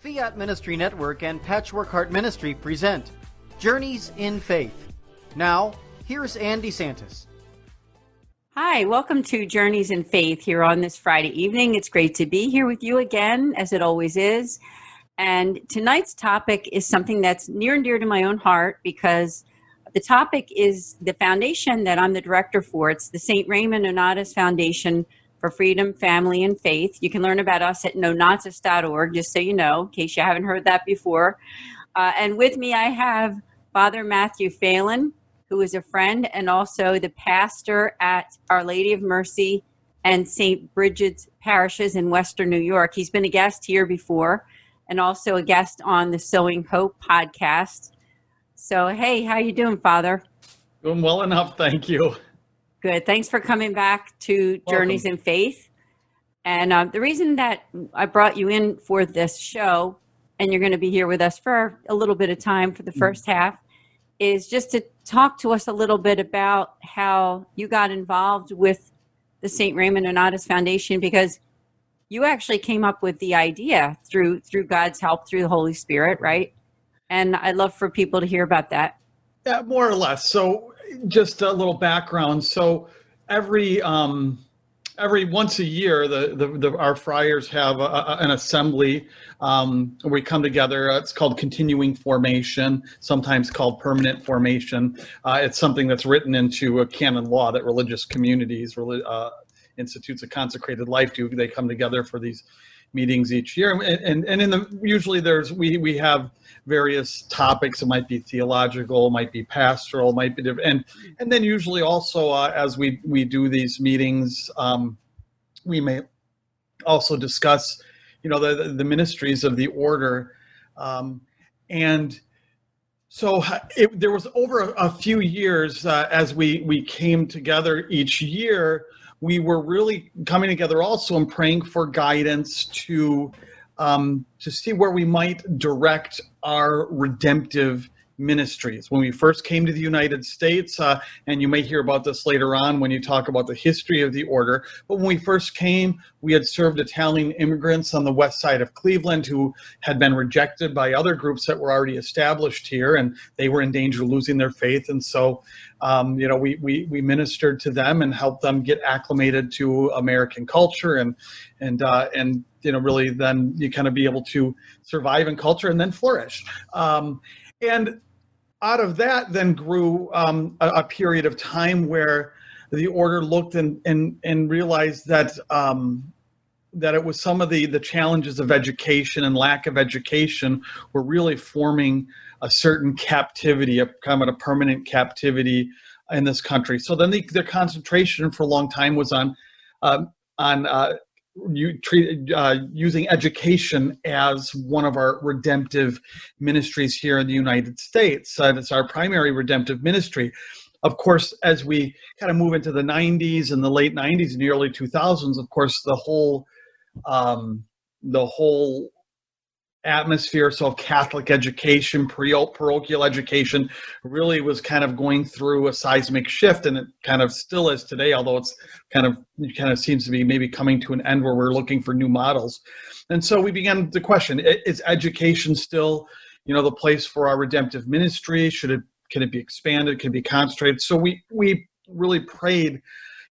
Fiat Ministry Network and Patchwork Heart Ministry present Journeys in Faith. Now, here's Ann DeSantis. Hi, welcome to Journeys in Faith here on this Friday evening. It's great to be here with you again, as it always is. And tonight's topic is something that's near and dear to my own heart because the topic is the foundation that I'm the director for. It's the St. Raymond Nonnatus Foundation for Freedom, Family, and Faith. You can learn about us at nonnatus.org, just so you know, in case you haven't heard that before. Uh, and with me, I have Father Matthew Phelan, who is a friend and also the pastor at Our Lady of Mercy and St. Bridget's parishes in Western New York. He's been a guest here before and also a guest on the Sowing Hope podcast. So, hey, how you doing, Father? Doing well enough, thank you. Good. Thanks for coming back to Journeys in Faith. And uh, the reason that I brought you in for this show, and you're going to be here with us for a little bit of time for the mm. first half, is just to talk to us a little bit about how you got involved with the St. Raymond Nonnatus Foundation because you actually came up with the idea through through God's help through the Holy Spirit, right? And I'd love for people to hear about that. Yeah, more or less. So just a little background. So every um, every once a year, the, the, the our friars have a, a, an assembly. Um, we come together. It's called continuing formation, sometimes called permanent formation. Uh, it's something that's written into a canon law that religious communities, uh, institutes of consecrated life do. They come together for these meetings each year, and and, and in the usually there's we we have various topics. It might be theological, might be pastoral, might be different. And, and then usually also uh, as we, we do these meetings, um, we may also discuss, you know, the, the ministries of the order. Um, and so it, there was over a, a few years uh, as we, we came together each year, we were really coming together also and praying for guidance to um, to see where we might direct our redemptive ministries. When we first came to the United States, uh, and you may hear about this later on when you talk about the history of the order, but when we first came, we had served Italian immigrants on the west side of Cleveland who had been rejected by other groups that were already established here, and they were in danger of losing their faith. And so, um, you know, we, we, we ministered to them and helped them get acclimated to American culture and, and, uh, and you know really then you kind of be able to survive in culture and then flourish um, and out of that then grew um, a, a, period of time where the order looked and and, and realized that um, that it was some of the the challenges of education and lack of education were really forming a certain captivity a kind of a permanent captivity in this country. So then the, the concentration for a long time was on um, on uh, you treat uh, using education as one of our redemptive ministries here in the United States. Uh, it's our primary redemptive ministry. Of course, as we kind of move into the 90s and the late 90s and the early 2000s, of course, the whole um, the whole atmosphere so catholic education parochial education really was kind of going through a seismic shift and it kind of still is today although it's kind of it kind of seems to be maybe coming to an end where we're looking for new models. And so we began the question is education still you know the place for our redemptive ministry? Should it can it be expanded? Can it be concentrated? So we we really prayed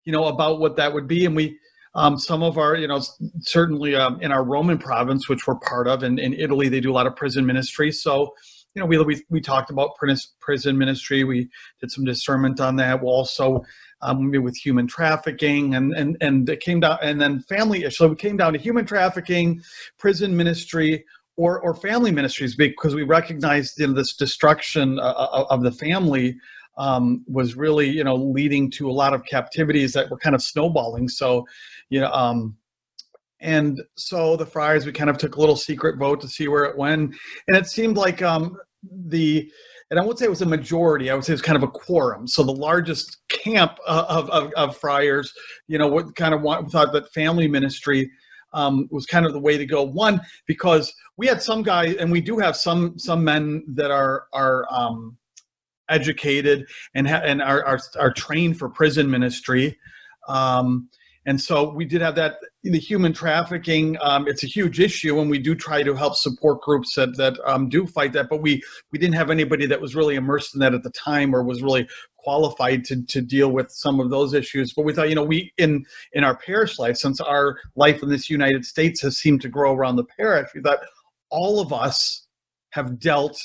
you know about what that would be and we um, some of our, you know, certainly um, in our Roman province, which we're part of, and in Italy, they do a lot of prison ministry. So, you know, we, we, we talked about prison ministry. We did some discernment on that. We'll also um, with human trafficking and, and, and it came down, and then family So we came down to human trafficking, prison ministry, or, or family ministries because we recognized you know, this destruction uh, uh of the family um, was really you know leading to a lot of captivities that were kind of snowballing. So you know, um, and so the friars we kind of took a little secret vote to see where it went, and it seemed like um, the and I won't say it was a majority. I would say it was kind of a quorum. So the largest camp of, of, of friars, you know, what kind of want, thought that family ministry um, was kind of the way to go. One, because we had some guys, and we do have some some men that are are um, educated and ha- and are, are, are trained for prison ministry. Um, and so we did have that in the human trafficking um, it's a huge issue and we do try to help support groups that that um, do fight that but we we didn't have anybody that was really immersed in that at the time or was really qualified to to deal with some of those issues but we thought you know we in in our parish life since our life in this united states has seemed to grow around the parish we thought all of us have dealt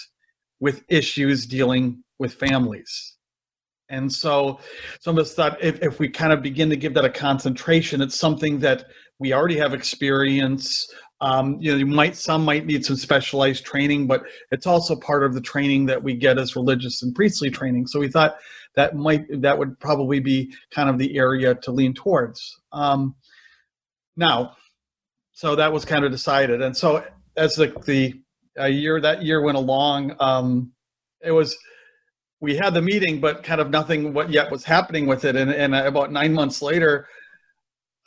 with issues dealing with families and so some of us thought if, if we kind of begin to give that a concentration, it's something that we already have experience. Um, you know, you might some might need some specialized training, but it's also part of the training that we get as religious and priestly training. So we thought that might that would probably be kind of the area to lean towards. Um, now, so that was kind of decided, and so as the the year that year went along, um, it was we had the meeting, but kind of nothing what yet was happening with it. And, and about nine months later,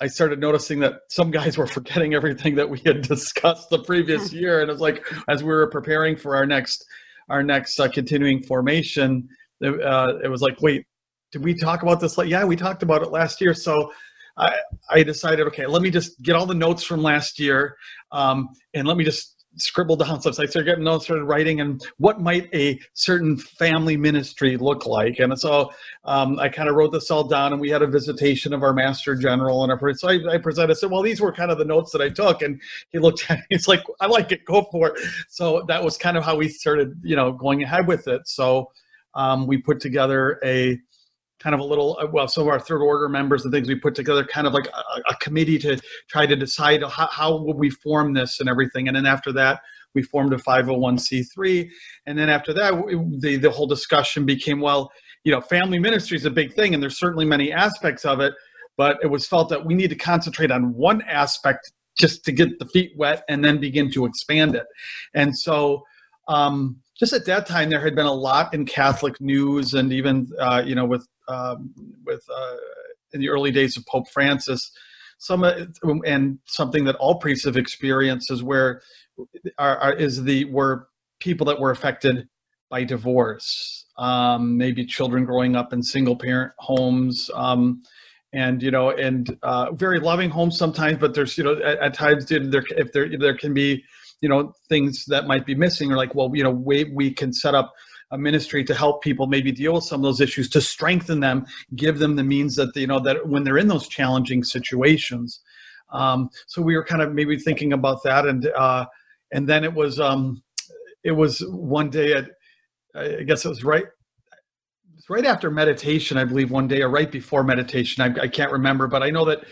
I started noticing that some guys were forgetting everything that we had discussed the previous year. And it was like, as we were preparing for our next, our next uh, continuing formation, uh, it was like, wait, did we talk about this? Like, yeah, we talked about it last year. So I, I decided, okay, let me just get all the notes from last year, um, and let me just scribbled down stuff. So I started getting notes, started writing, and what might a certain family ministry look like? And so um, I kind of wrote this all down, and we had a visitation of our master general, and our, so I, I presented. I said, "Well, these were kind of the notes that I took," and he looked at me. He's like, "I like it. Go for it." So that was kind of how we started, you know, going ahead with it. So um, we put together a kind of a little uh, well some of our third order members and things we put together kind of like a, a committee to try to decide how, how would we form this and everything. And then after that we formed a 501c3 and then after that the, the whole discussion became well you know family ministry is a big thing and there's certainly many aspects of it but it was felt that we need to concentrate on one aspect just to get the feet wet and then begin to expand it. And so um, just at that time there had been a lot in catholic news and even uh, you know with um, with uh, in the early days of Pope Francis. Some and something that all priests have experienced is where are, are is the were people that were affected by divorce, um, maybe children growing up in single parent homes. Um, and you know, and uh, very loving homes sometimes, but there's you know at, at times there if there there can be you know things that might be missing or like well you know we we can set up a ministry to help people maybe deal with some of those issues to strengthen them give them the means that you know that when they're in those challenging situations. Um, so we were kind of maybe thinking about that and uh, and then it was um, it was one day at i guess it was right right after meditation i believe one day or right before meditation. I, I can't remember but i know that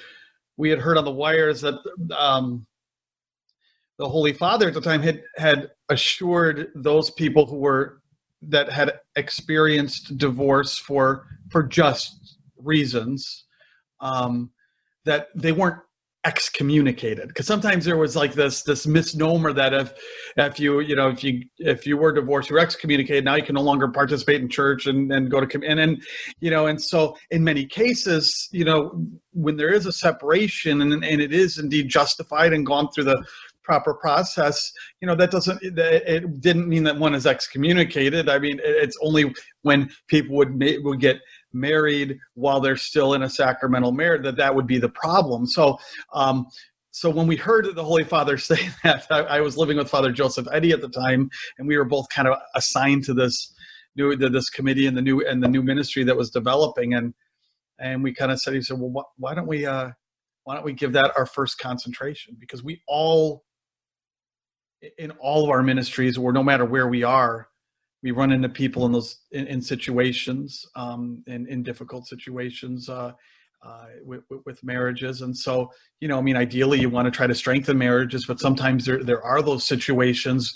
we had heard on the wires that um, the holy father at the time had had assured those people who were that had experienced divorce for for just reasons um, that they weren't excommunicated. Because sometimes there was like this this misnomer that if if you you know if you if you were divorced you're excommunicated now you can no longer participate in church and and go to and and you know and so in many cases you know when there is a separation and and it is indeed justified and gone through the proper process you know that doesn't it didn't mean that one is excommunicated. I mean it's only when people would would get married while they're still in a sacramental marriage that that would be the problem. So um so when we heard the holy father say that I, I was living with father joseph eddy at the time and we were both kind of assigned to this new this committee and the new and the new ministry that was developing. And and we kind of said he said well wh- why don't we uh why don't we give that our first concentration? Because we all in all of our ministries or no matter where we are we run into people in those in, in situations um, in, in difficult situations uh, uh, with, with, marriages. And so you know i mean ideally you want to try to strengthen marriages but sometimes there, there are those situations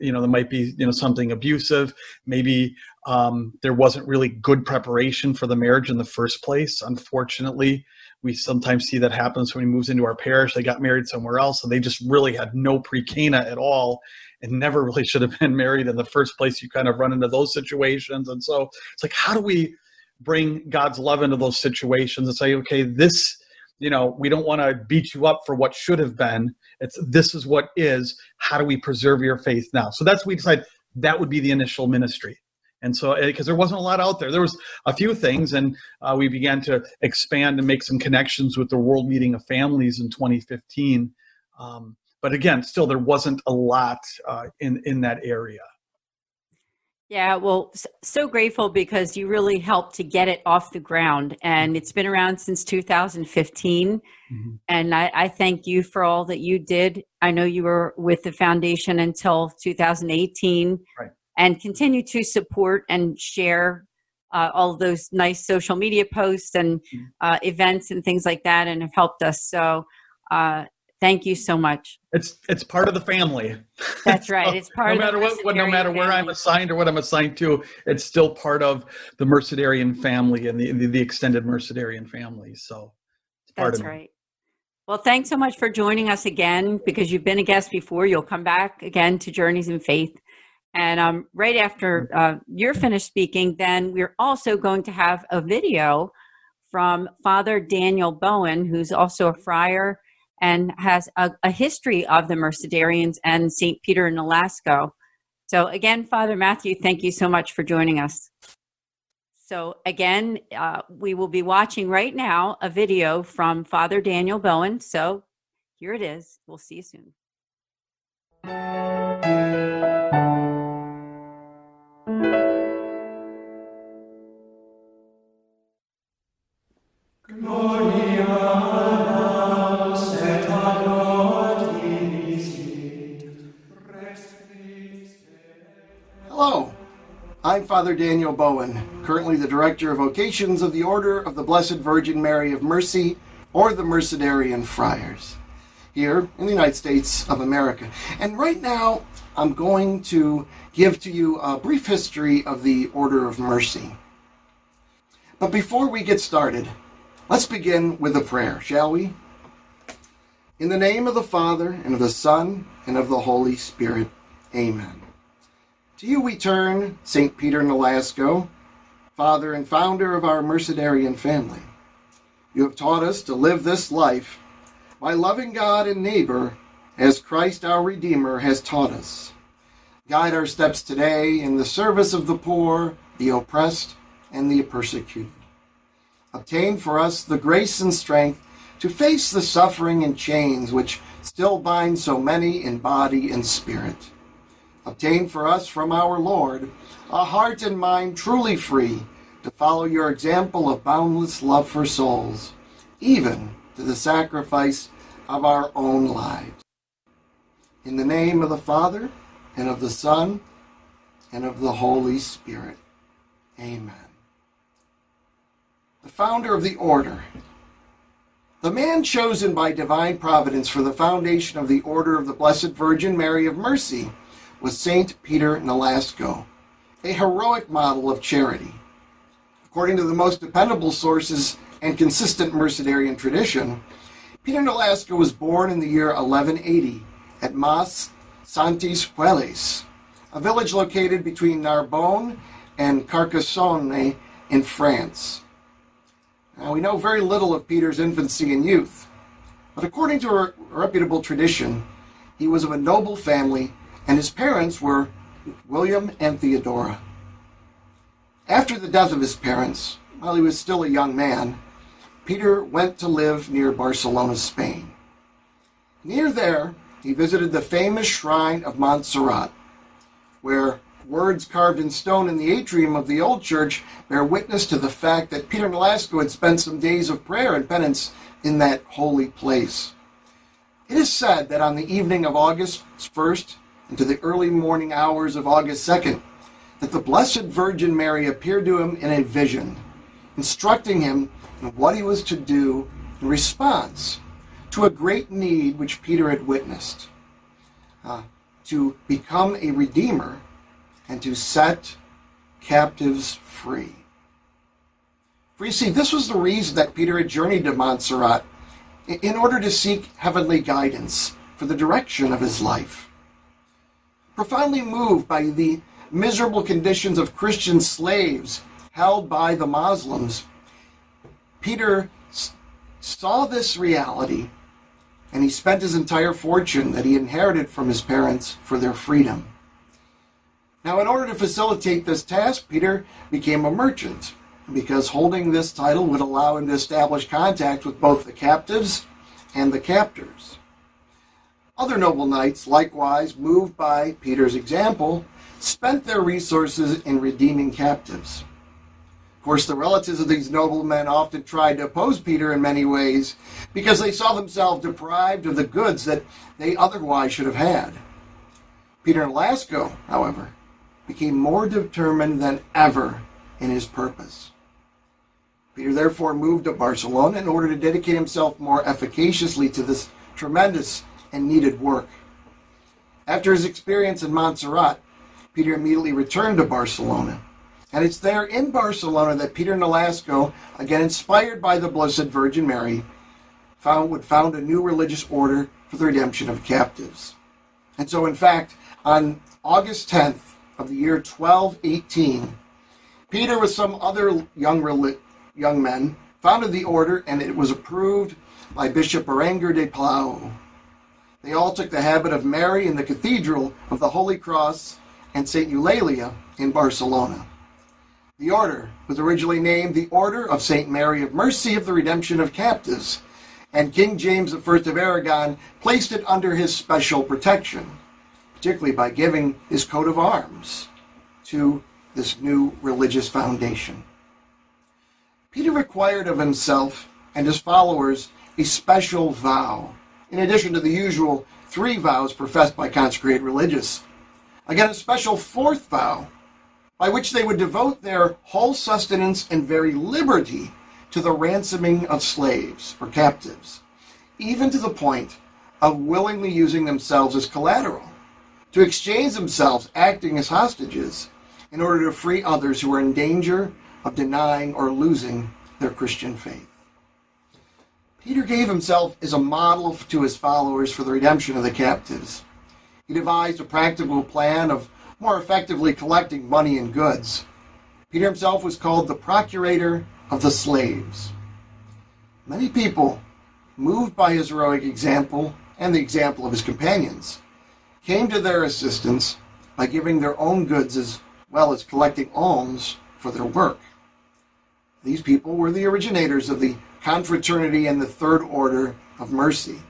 you know there might be you know something abusive. Maybe um, there wasn't really good preparation for the marriage in the first place unfortunately we sometimes see that happens when he moves into our parish. They got married somewhere else, and they just really had no pre-Cana at all, and never really should have been married in the first place. You kind of run into those situations, and so it's like, how do we bring God's love into those situations and say, okay, this, you know, we don't want to beat you up for what should have been. It's this is what is. How do we preserve your faith now? So that's we decide that would be the initial ministry And so, because there wasn't a lot out there, there was a few things, and uh, we began to expand and make some connections with the World Meeting of Families in 2015. Um, but again, still, there wasn't a lot uh, in in that area. Yeah, well, so grateful because you really helped to get it off the ground, and it's been around since 2015. Mm-hmm. And I, I, thank you for all that you did. I know you were with the foundation until 2018, right. And continue to support and share uh, all those nice social media posts and mm-hmm. uh, events and things like that, and have helped us. So uh, Thank you so much. It's it's part of the family. That's right. It's part of no matter what, what, no matter family. where I'm assigned or what I'm assigned to, it's still part of the Mercedarian family and the the, the extended Mercedarian family. So That's right. Well, thanks so much for joining us again because you've been a guest before. You'll come back again to Journeys in Faith. And um, right after uh, you're finished speaking, then we're also going to have a video from Father Daniel Bowen, who's also a friar and has a, a history of the Mercedarians and St. Peter Nolasco. So, again, Father Matthew, thank you so much for joining us. So, again, uh, we will be watching right now a video from Father Daniel Bowen. So, here it is. We'll see you soon. I'm Father Daniel Bowen, currently the Director of Vocations of the Order of the Blessed Virgin Mary of Mercy, or the Mercedarian Friars, here in the United States of America. And right now, I'm going to give to you a brief history of the Order of Mercy. But before we get started, let's begin with a prayer, shall we? In the name of the Father, and of the Son, and of the Holy Spirit, amen. To you we turn, St. Peter Nolasco, father and founder of our Mercedarian family. You have taught us to live this life by loving God and neighbor as Christ our Redeemer has taught us. Guide our steps today in the service of the poor, the oppressed, and the persecuted. Obtain for us the grace and strength to face the suffering and chains which still bind so many in body and spirit Obtain for us from our Lord a heart and mind truly free to follow your example of boundless love for souls, even to the sacrifice of our own lives. In the name of the Father, and of the Son, and of the Holy Spirit. Amen. The founder of the order. The man chosen by divine providence for the foundation of the Order of the Blessed Virgin Mary of Mercy was St. Peter Nolasco, a heroic model of charity. According to the most dependable sources and consistent Mercedarian tradition, Peter Nolasco was born in the year 1180 at Mas Saintes Puelles, a village located between Narbonne and Carcassonne in France. Now, we know very little of Peter's infancy and youth, but according to a reputable tradition, he was of a noble family and his parents were William and Theodora. After the death of his parents, while he was still a young man, Peter went to live near Barcelona, Spain. Near there, he visited the famous shrine of Montserrat, where words carved in stone in the atrium of the old church bear witness to the fact that Peter Nolasco had spent some days of prayer and penance in that holy place. It is said that on the evening of August 1st, into the early morning hours of August 2nd that the Blessed Virgin Mary appeared to him in a vision, instructing him in what he was to do in response to a great need which Peter had witnessed uh, to become a redeemer and to set captives free. For you see, this was the reason that Peter had journeyed to Montserrat in order to seek heavenly guidance for the direction of his life profoundly moved by the miserable conditions of Christian slaves held by the Muslims, Peter saw this reality and he spent his entire fortune that he inherited from his parents for their freedom. Now, in order to facilitate this task, Peter became a merchant because holding this title would allow him to establish contact with both the captives and the captors. Other noble knights, likewise, moved by Peter's example, spent their resources in redeeming captives. Of course, the relatives of these noblemen often tried to oppose Peter in many ways because they saw themselves deprived of the goods that they otherwise should have had. Peter Nolasco, however, became more determined than ever in his purpose. Peter therefore moved to Barcelona in order to dedicate himself more efficaciously to this tremendous and needed work. After his experience in Montserrat, Peter immediately returned to Barcelona. And it's there in Barcelona that Peter Nolasco, again inspired by the Blessed Virgin Mary, found, would found a new religious order for the redemption of captives. And so, in fact, on August 10th of the year 1218, Peter, with some other young, young men, founded the order, and it was approved by Bishop Berenguer de Palau. They all took the habit of Mary in the Cathedral of the Holy Cross and St. Eulalia in Barcelona. The order was originally named the Order of St. Mary of Mercy of the Redemption of Captives, and King James I of Aragon placed it under his special protection, particularly by giving his coat of arms to this new religious foundation. Peter required of himself and his followers a special vow, in addition to the usual three vows professed by consecrated religious. Again, a special fourth vow by which they would devote their whole sustenance and very liberty to the ransoming of slaves or captives, even to the point of willingly using themselves as collateral, to exchange themselves acting as hostages in order to free others who were in danger of denying or losing their Christian faith. Peter gave himself as a model to his followers for the redemption of the captives. He devised a practical plan of more effectively collecting money and goods. Peter himself was called the procurator of the slaves. Many people, moved by his heroic example and the example of his companions, came to their assistance by giving their own goods as well as collecting alms for their work. These people were the originators of the confraternity and the Third Order of Mercy.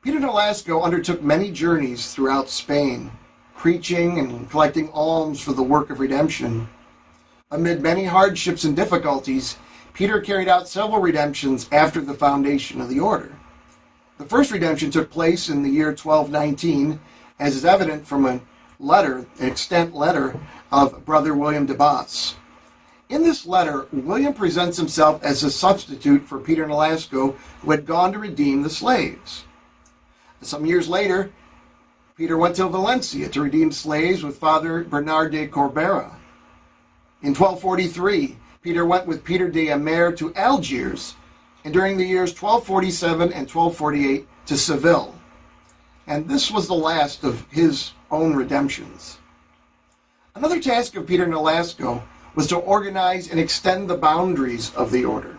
Peter Nolasco undertook many journeys throughout Spain, preaching and collecting alms for the work of redemption. Amid many hardships and difficulties, Peter carried out several redemptions after the foundation of the order. The first redemption took place in the year 1219, as is evident from a letter, an extant letter of Brother William de Bas. In this letter, William presents himself as a substitute for Peter Nolasco, who had gone to redeem the slaves. Some years later, Peter went to Valencia to redeem slaves with Father Bernard de Corbera. In 1243, Peter went with Peter de Amer to Algiers, and during the years 1247 and 1248 to Seville. And this was the last of his own redemptions. Another task of Peter Nolasco was to organize and extend the boundaries of the order.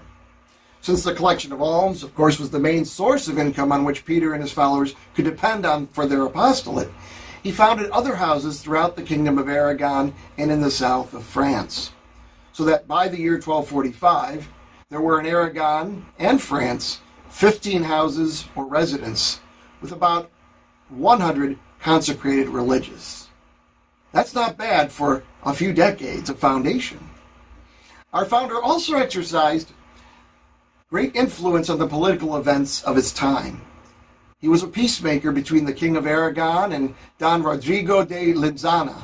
Since the collection of alms, of course, was the main source of income on which Peter and his followers could depend on for their apostolate, he founded other houses throughout the kingdom of Aragon and in the south of France. So that by the year 1245, there were in Aragon and France 15 houses or residences with about 100 consecrated religious. That's not bad for a few decades of foundation. Our founder also exercised great influence on the political events of his time. He was a peacemaker between the King of Aragon and Don Rodrigo de Lizana.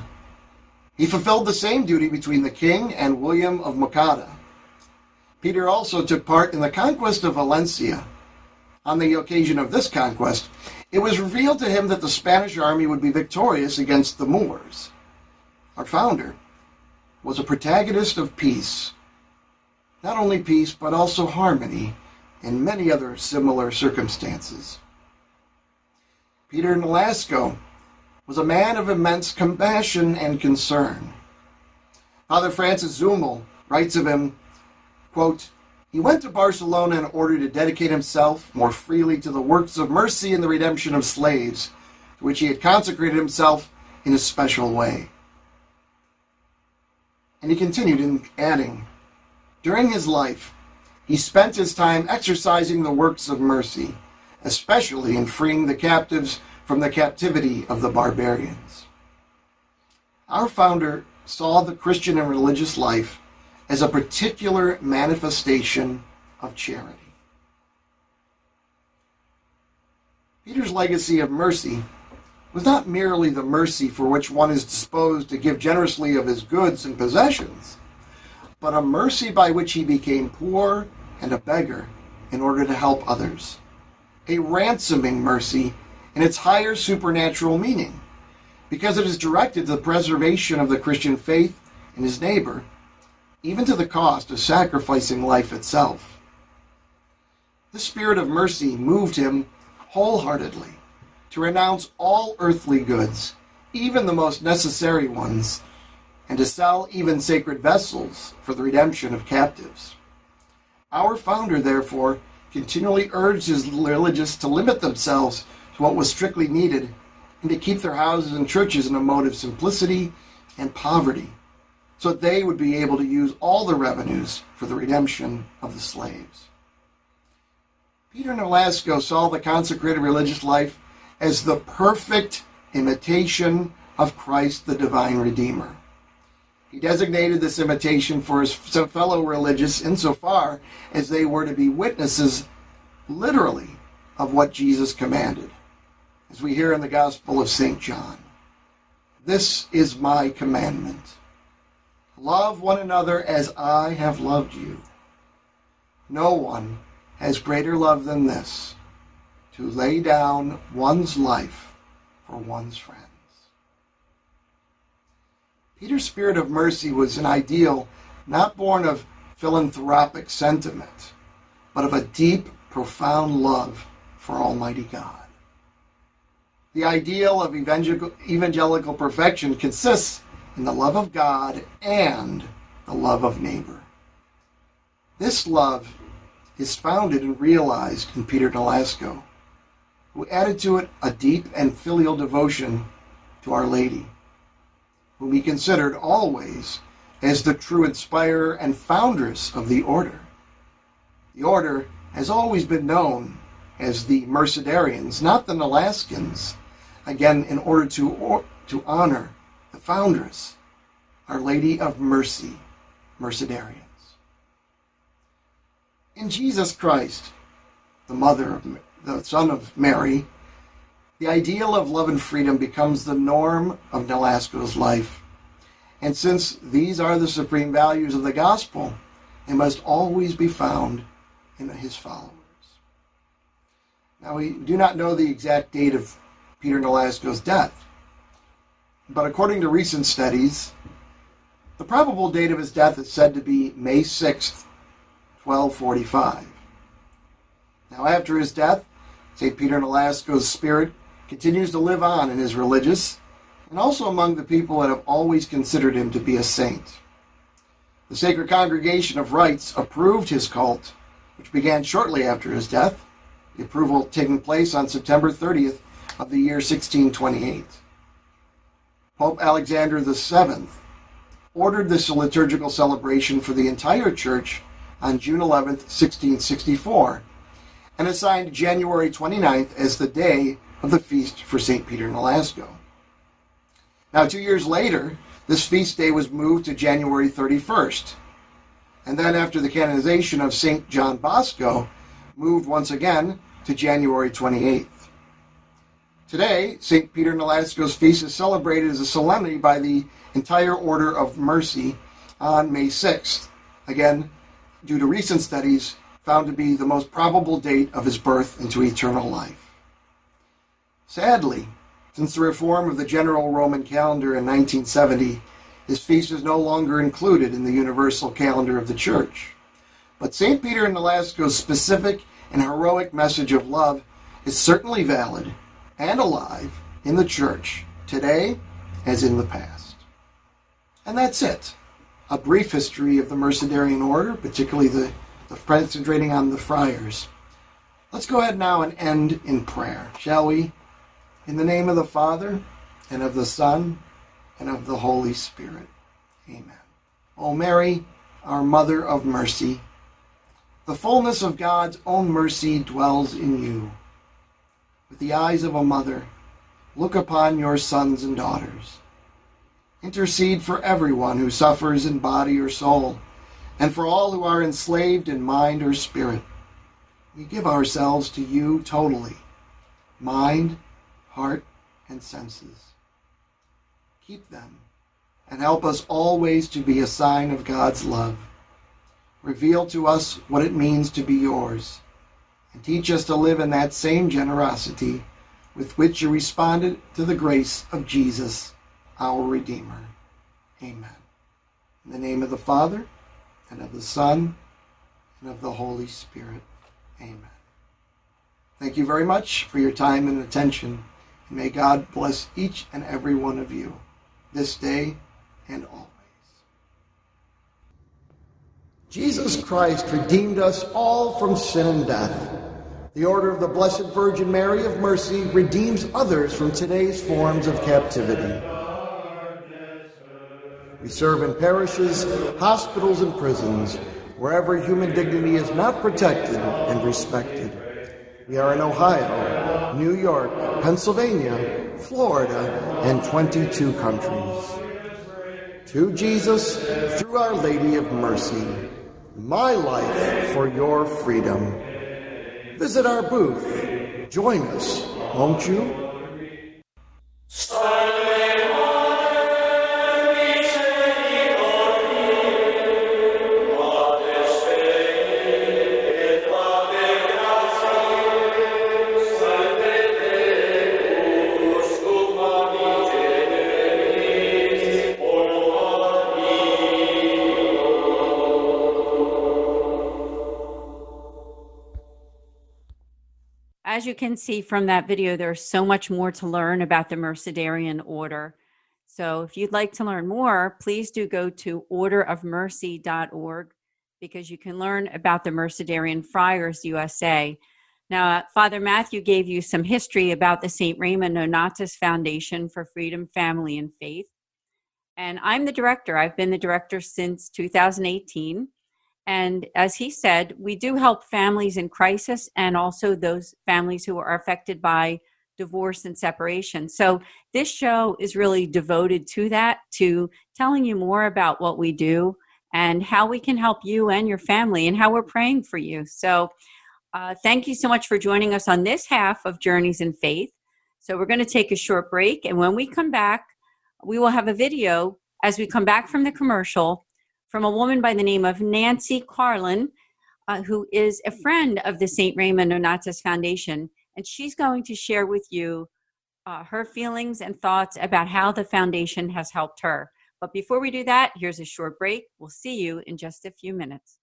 He fulfilled the same duty between the king and William of Moncada. Peter also took part in the conquest of Valencia. On the occasion of this conquest, it was revealed to him that the Spanish army would be victorious against the Moors. Our founder was a protagonist of peace. Not only peace, but also harmony in many other similar circumstances. Peter Nolasco was a man of immense compassion and concern. Father Francis Zumel writes of him, quote, he went to Barcelona in order to dedicate himself more freely to the works of mercy and the redemption of slaves, to which he had consecrated himself in a special way. And he continued in adding, During his life, he spent his time exercising the works of mercy, especially in freeing the captives from the captivity of the barbarians. Our founder saw the Christian and religious life as a particular manifestation of charity. Peter's legacy of mercy was not merely the mercy for which one is disposed to give generously of his goods and possessions, but a mercy by which he became poor and a beggar in order to help others. A ransoming mercy in its higher supernatural meaning, because it is directed to the preservation of the Christian faith in his neighbor, even to the cost of sacrificing life itself. The spirit of mercy moved him wholeheartedly to renounce all earthly goods, even the most necessary ones, and to sell even sacred vessels for the redemption of captives. Our founder, therefore, continually urged his religious to limit themselves to what was strictly needed and to keep their houses and churches in a mode of simplicity and poverty, so that they would be able to use all the revenues for the redemption of the slaves. Peter Nolasco saw the consecrated religious life as the perfect imitation of Christ the divine Redeemer. He designated this imitation for his fellow religious insofar as they were to be witnesses, literally, of what Jesus commanded, as we hear in the Gospel of St. John. This is my commandment love one another as I have loved you. No one has greater love than this to lay down one's life for one's friends. Peter's spirit of mercy was an ideal not born of philanthropic sentiment, but of a deep, profound love for Almighty God. The ideal of evangelical perfection consists in the love of God and the love of neighbor. This love is founded and realized in Peter Nolasco who added to it a deep and filial devotion to Our Lady, whom he considered always as the true inspirer and foundress of the order. The order has always been known as the Mercedarians, not the Nolascans, again, in order to, or, to honor the foundress, Our Lady of Mercy, Mercedarians. In Jesus Christ, the mother of the son of Mary, the ideal of love and freedom becomes the norm of Nolasco's life. And since these are the supreme values of the gospel, they must always be found in his followers. Now, we do not know the exact date of Peter Nolasco's death, but according to recent studies, the probable date of his death is said to be May 6th, 1245. Now, after his death, St. Peter Nolasco's spirit continues to live on in his religious and also among the people that have always considered him to be a saint. The Sacred Congregation of Rites approved his cult, which began shortly after his death, the approval taking place on September 30th of the year 1628. Pope Alexander VII ordered this liturgical celebration for the entire church on June 11th, 1664, and assigned January 29th as the day of the feast for St. Peter Nolasco. Now, two years later, this feast day was moved to January 31st, and then after the canonization of St. John Bosco, moved once again to January 28th. Today, St. Peter Nolasco's feast is celebrated as a solemnity by the entire Order of Mercy on May 6th. Again, due to recent studies, found to be the most probable date of his birth into eternal life. Sadly, since the reform of the general Roman calendar in 1970, his feast is no longer included in the universal calendar of the Church. But St. Peter and Nolasco's specific and heroic message of love is certainly valid and alive in the Church today as in the past. And that's it. A brief history of the Mercedarian order, particularly the of concentrating on the friars. Let's go ahead now and end in prayer, shall we? In the name of the Father, and of the Son, and of the Holy Spirit. Amen. O Mary, our Mother of Mercy, the fullness of God's own mercy dwells in you. With the eyes of a mother, look upon your sons and daughters. Intercede for everyone who suffers in body or soul, and for all who are enslaved in mind or spirit. We give ourselves to you totally mind, heart, and senses. Keep them and help us always to be a sign of God's love. Reveal to us what it means to be yours, and teach us to live in that same generosity with which you responded to the grace of Jesus, our Redeemer. Amen. In the name of the Father, and of the Son, and of the Holy Spirit. Amen. Thank you very much for your time and attention, may God bless each and every one of you this day and always. Jesus Christ redeemed us all from sin and death. The Order of the Blessed Virgin Mary of Mercy redeems others from today's forms of captivity. We serve in parishes, hospitals, and prisons, wherever human dignity is not protected and respected. We are in Ohio, New York, Pennsylvania, Florida, and 22 countries. To Jesus, through Our Lady of Mercy my life for your freedom. Visit our booth. Join us, won't you? You can see from that video, there's so much more to learn about the Mercedarian order. So if you'd like to learn more, please do go to orderofmercy.org because you can learn about the Mercedarian Friars USA. Now, Father Matthew gave you some history about the St. Raymond Nonnatus Foundation for Freedom, Family, and Faith. And I'm the director. I've been the director since 2018. And as he said, we do help families in crisis and also those families who are affected by divorce and separation. So this show is really devoted to that, to telling you more about what we do and how we can help you and your family and how we're praying for you. So uh, thank you so much for joining us on this half of Journeys in Faith. So we're going to take a short break. And when we come back, we will have a video as we come back from the commercial from a woman by the name of Nancy Carlin, uh, who is a friend of the St. Raymond Nonnatus Foundation. And she's going to share with you uh, her feelings and thoughts about how the foundation has helped her. But before we do that, here's a short break. We'll see you in just a few minutes.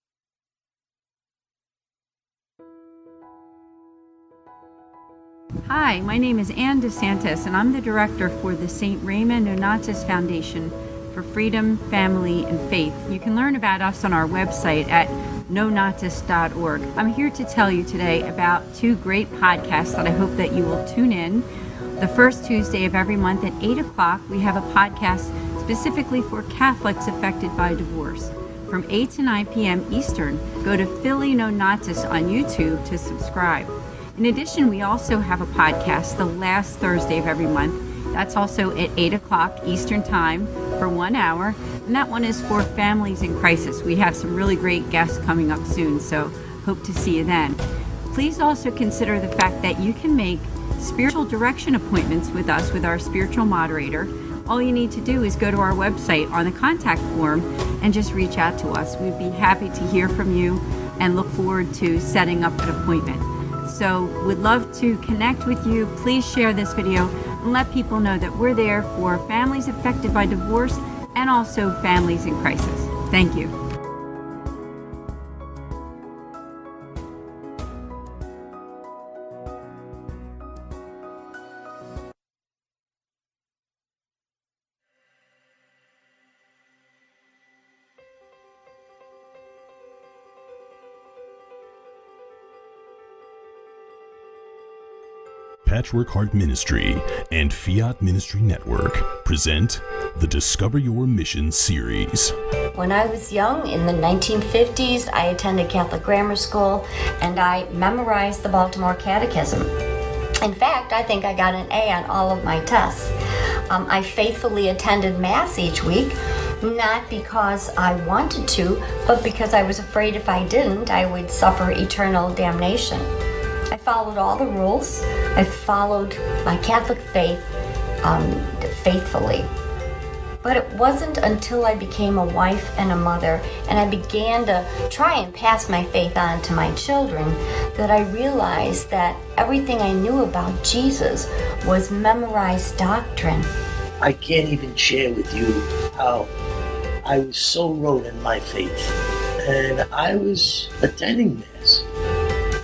Hi, my name is Ann DeSantis, and I'm the director for the St. Raymond Nonnatus Foundation for freedom, family, and faith. You can learn about us on our website at nonnatus.org. I'm here to tell you today about two great podcasts that I hope that you will tune in. The first Tuesday of every month at 8 o'clock, we have a podcast specifically for Catholics affected by divorce. From 8 to 9 p.m. Eastern, go to Philly Nonnatus on YouTube to subscribe. In addition, we also have a podcast the last Thursday of every month that's also at 8 o'clock Eastern Time for one hour. And that one is for families in crisis. We have some really great guests coming up soon, so hope to see you then. Please also consider the fact that you can make spiritual direction appointments with us with our spiritual moderator. All you need to do is go to our website on the contact form and just reach out to us. We'd be happy to hear from you and look forward to setting up an appointment. So, we'd love to connect with you. Please share this video and let people know that we're there for families affected by divorce and also families in crisis. Thank you. Patchwork Heart Ministry and Fiat Ministry Network present the Discover Your Mission series. When I was young, in the 1950s, I attended Catholic grammar school and I memorized the Baltimore Catechism. In fact, I think I got an A on all of my tests. Um, I faithfully attended Mass each week, not because I wanted to, but because I was afraid if I didn't, I would suffer eternal damnation. I followed all the rules. I followed my Catholic faith um, faithfully. But it wasn't until I became a wife and a mother and I began to try and pass my faith on to my children that I realized that everything I knew about Jesus was memorized doctrine. I can't even share with you how I was so rote in my faith. And I was attending Mass.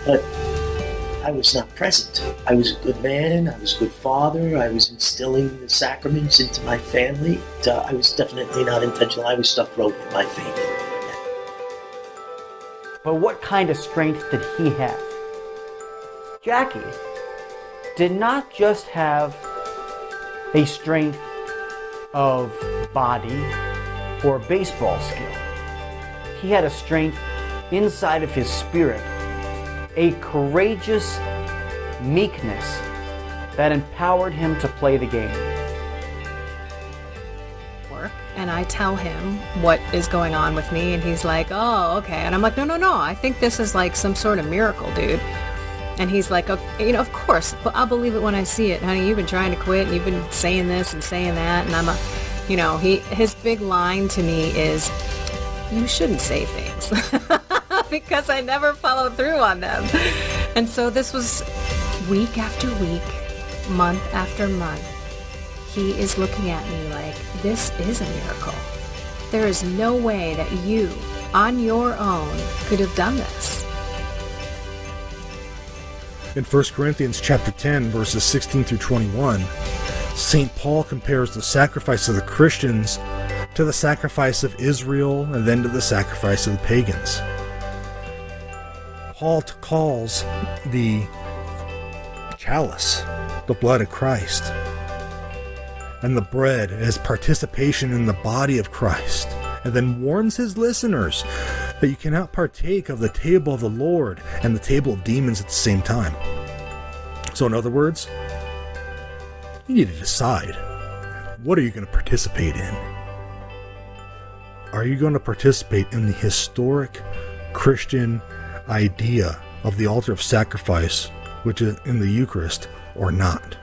But I was not present. I was a good man, I was a good father, I was instilling the sacraments into my family. Uh, I was definitely not intentional. I was stuck rote in my faith. But what kind of strength did he have? Jackie did not just have a strength of body or baseball skill. He had a strength inside of his spirit a courageous meekness that empowered him to play the game. And I tell him what is going on with me, and he's like, "Oh, okay." And I'm like, "No, no, no! I think this is like some sort of miracle, dude." And he's like, "You know, of course, but I'll believe it when I see it, honey. You've been trying to quit, and you've been saying this and saying that, and I'm a, you know, he his big line to me is, "You shouldn't say things." because I never followed through on them. And so this was week after week, month after month. He is looking at me like, this is a miracle. There is no way that you, on your own, could have done this. In 1 Corinthians chapter 10, verses 16 through 21, St. Paul compares the sacrifice of the Christians to the sacrifice of Israel and then to the sacrifice of the pagans. Paul calls the chalice the blood of Christ and the bread as participation in the body of Christ, and then warns his listeners that you cannot partake of the table of the Lord and the table of demons at the same time. So, in other words, you need to decide what are you going to participate in? Are you going to participate in the historic Christian idea of the altar of sacrifice, which is in the Eucharist, or not.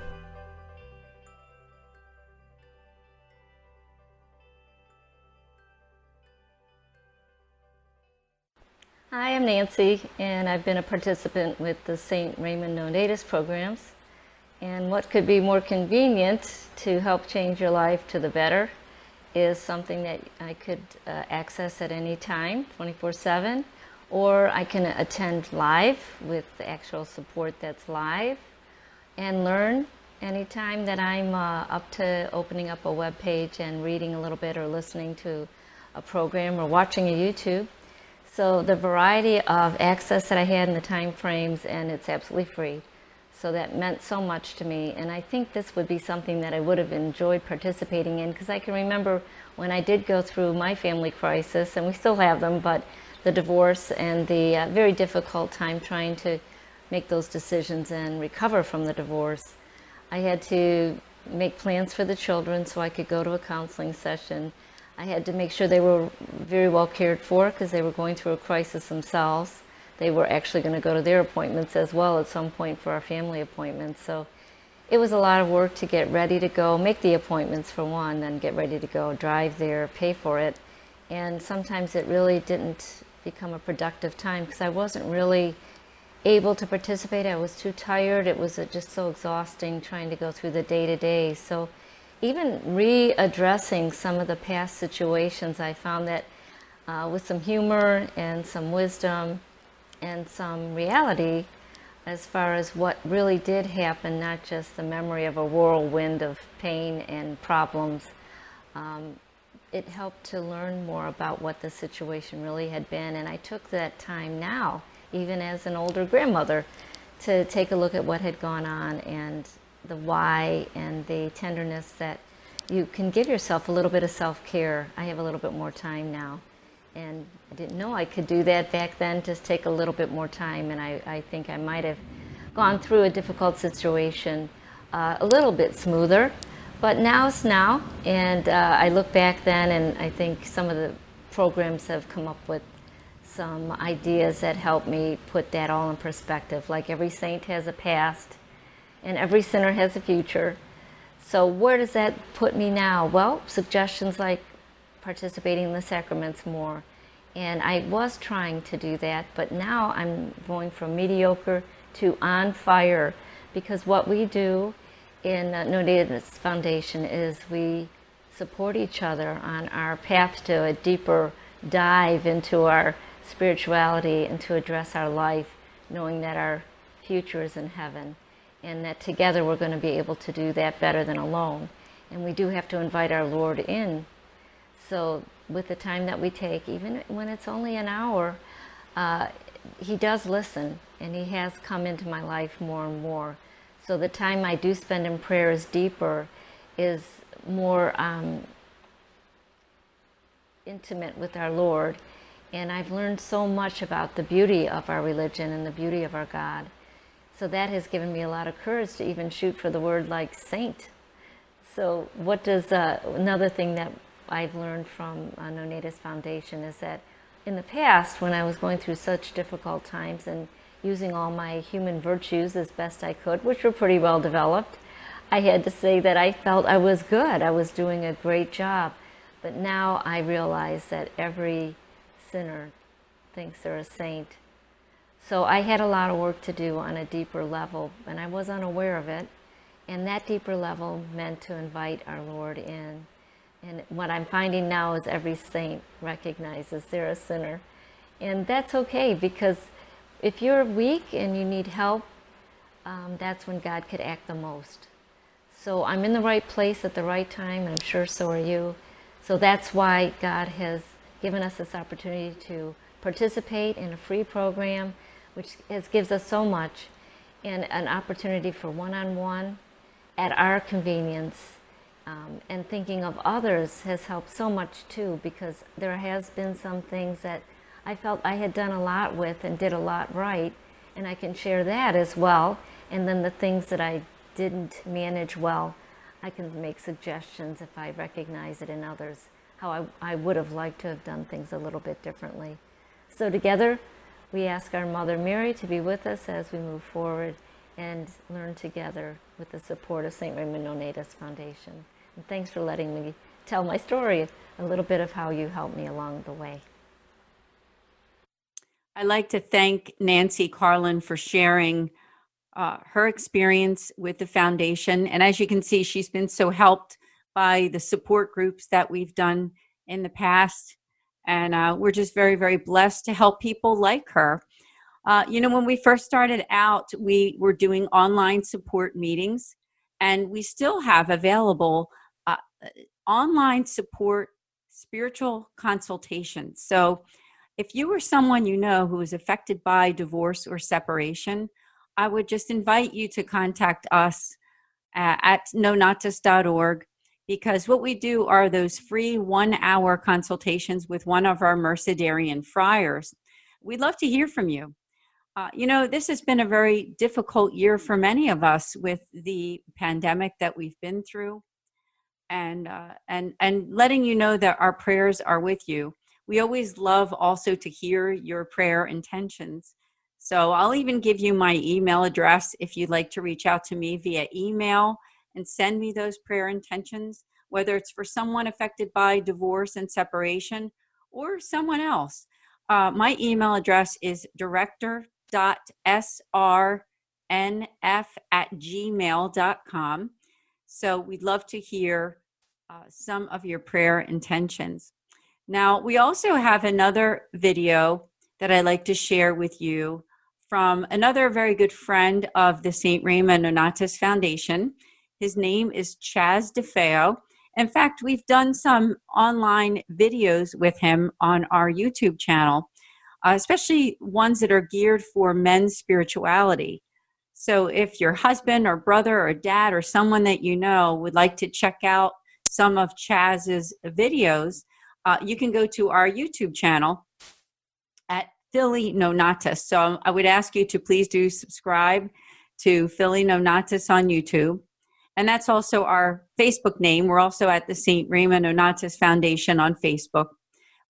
Hi, I'm Nancy, and I've been a participant with the St. Raymond Nonnatus programs. And what could be more convenient to help change your life to the better is something that I could uh, access at any time, 24 7 or I can attend live with the actual support that's live and learn anytime that I'm uh, up to opening up a web page and reading a little bit or listening to a program or watching a YouTube. So the variety of access that I had in the time frames and it's absolutely free. So that meant so much to me and I think this would be something that I would have enjoyed participating in because I can remember when I did go through my family crisis and we still have them but the divorce and the uh, very difficult time trying to make those decisions and recover from the divorce. I had to make plans for the children so I could go to a counseling session. I had to make sure they were very well cared for because they were going through a crisis themselves. They were actually going to go to their appointments as well at some point for our family appointments. So it was a lot of work to get ready to go, make the appointments for one, then get ready to go, drive there, pay for it. And sometimes it really didn't become a productive time because I wasn't really able to participate. I was too tired. It was uh, just so exhausting trying to go through the day to day. So, even readdressing some of the past situations, I found that uh, with some humor and some wisdom and some reality as far as what really did happen, not just the memory of a whirlwind of pain and problems. Um, it helped to learn more about what the situation really had been. And I took that time now, even as an older grandmother, to take a look at what had gone on and the why and the tenderness that you can give yourself a little bit of self care. I have a little bit more time now. And I didn't know I could do that back then, just take a little bit more time. And I, I think I might have gone through a difficult situation uh, a little bit smoother. But now's now. And uh, I look back then, and I think some of the programs have come up with some ideas that help me put that all in perspective. Like every saint has a past, and every sinner has a future. So, where does that put me now? Well, suggestions like participating in the sacraments more. And I was trying to do that, but now I'm going from mediocre to on fire because what we do in uh, Nonnatus Foundation is we support each other on our path to a deeper dive into our spirituality and to address our life, knowing that our future is in heaven and that together we're going to be able to do that better than alone. And we do have to invite our Lord in. So, with the time that we take, even when it's only an hour, uh, He does listen and He has come into my life more and more. So, the time I do spend in prayer is deeper, is more um, intimate with our Lord. And I've learned so much about the beauty of our religion and the beauty of our God. So that has given me a lot of courage to even shoot for the word like saint. So what does, uh, another thing that I've learned from uh, Nonnatus Foundation is that in the past, when I was going through such difficult times and using all my human virtues as best I could, which were pretty well developed, I had to say that I felt I was good. I was doing a great job. But now I realize that every sinner thinks they're a saint. So I had a lot of work to do on a deeper level, and I was unaware of it. And that deeper level meant to invite our Lord in. And what I'm finding now is every saint recognizes they're a sinner. And that's okay because if you're weak and you need help, um, that's when God could act the most. So I'm in the right place at the right time, and I'm sure so are you. So that's why God has given us this opportunity to participate in a free program, which has, gives us so much, and an opportunity for one-on-one at our convenience. Um, and thinking of others has helped so much too, because there has been some things that I felt I had done a lot with and did a lot right, and I can share that as well. And then the things that I didn't manage well, I can make suggestions if I recognize it in others, how I, I would have liked to have done things a little bit differently. So together, we ask our Mother Mary to be with us as we move forward and learn together with the support of St. Raymond Nonnatus Foundation. And thanks for letting me tell my story, a little bit of how you helped me along the way. I'd like to thank Nancy Carlin for sharing uh, her experience with the foundation. And as you can see, she's been so helped by the support groups that we've done in the past. And uh, we're just very, very blessed to help people like her. Uh, you know, when we first started out, we were doing online support meetings, and we still have available uh, online support spiritual consultations. So, if you or someone you know who is affected by divorce or separation, I would just invite you to contact us at nonnatus.org because what we do are those free one hour consultations with one of our Mercedarian friars. We'd love to hear from you. Uh, you know, this has been a very difficult year for many of us with the pandemic that we've been through. And, uh, and, and letting you know that our prayers are with you. We always love also to hear your prayer intentions. So I'll even give you my email address if you'd like to reach out to me via email and send me those prayer intentions, whether it's for someone affected by divorce and separation or someone else. Uh, my email address is director.srnf at gmail.com. So we'd love to hear uh, some of your prayer intentions. Now, we also have another video that I'd like to share with you from another very good friend of the St. Raymond Nonnatus Foundation. His name is Chaz DeFeo. In fact, we've done some online videos with him on our YouTube channel, uh, especially ones that are geared for men's spirituality. So if your husband or brother or dad or someone that you know would like to check out some of Chaz's videos, uh, you can go to our YouTube channel at Philly Nonnatus. So I would ask you to please do subscribe to Philly Nonnatus on YouTube. And that's also our Facebook name. We're also at the St. Raymond Nonnatus Foundation on Facebook.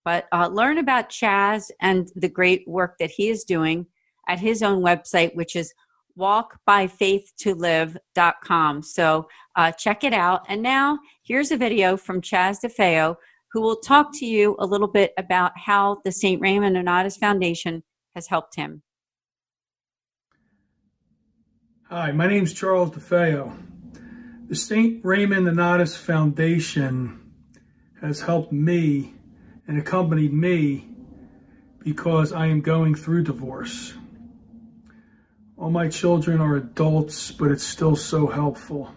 But uh, learn about Chaz and the great work that he is doing at his own website, which is walkbyfaithtolive.com. So uh, check it out. And now here's a video from Chaz DeFeo, who will talk to you a little bit about how the St. Raymond Nonnatus Foundation has helped him. Hi, my name is Charles DeFeo. The St. Raymond Nonnatus Foundation has helped me and accompanied me because I am going through divorce. All my children are adults, but it's still so helpful.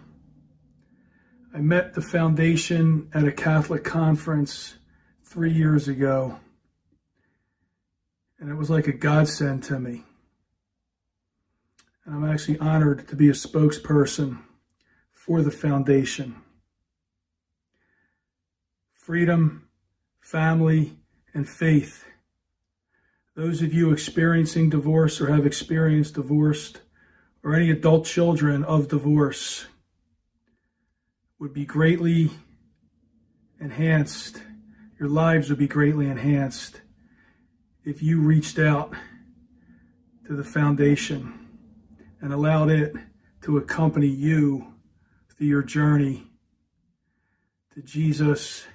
I met the foundation at a Catholic conference three years ago, and it was like a godsend to me. And I'm actually honored to be a spokesperson for the foundation. Freedom, family, and faith. Those of you experiencing divorce or have experienced divorced, or any adult children of divorce, would be greatly enhanced. Your lives would be greatly enhanced if you reached out to the foundation and allowed it to accompany you through your journey to Jesus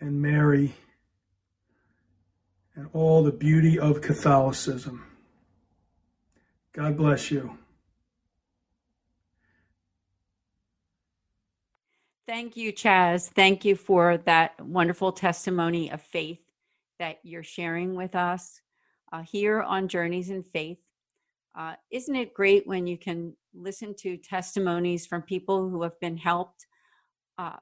and Mary and all the beauty of Catholicism. God bless you. Thank you, Chaz. Thank you for that wonderful testimony of faith that you're sharing with us uh, here on Journeys in Faith. Uh, isn't it great when you can listen to testimonies from people who have been helped uh,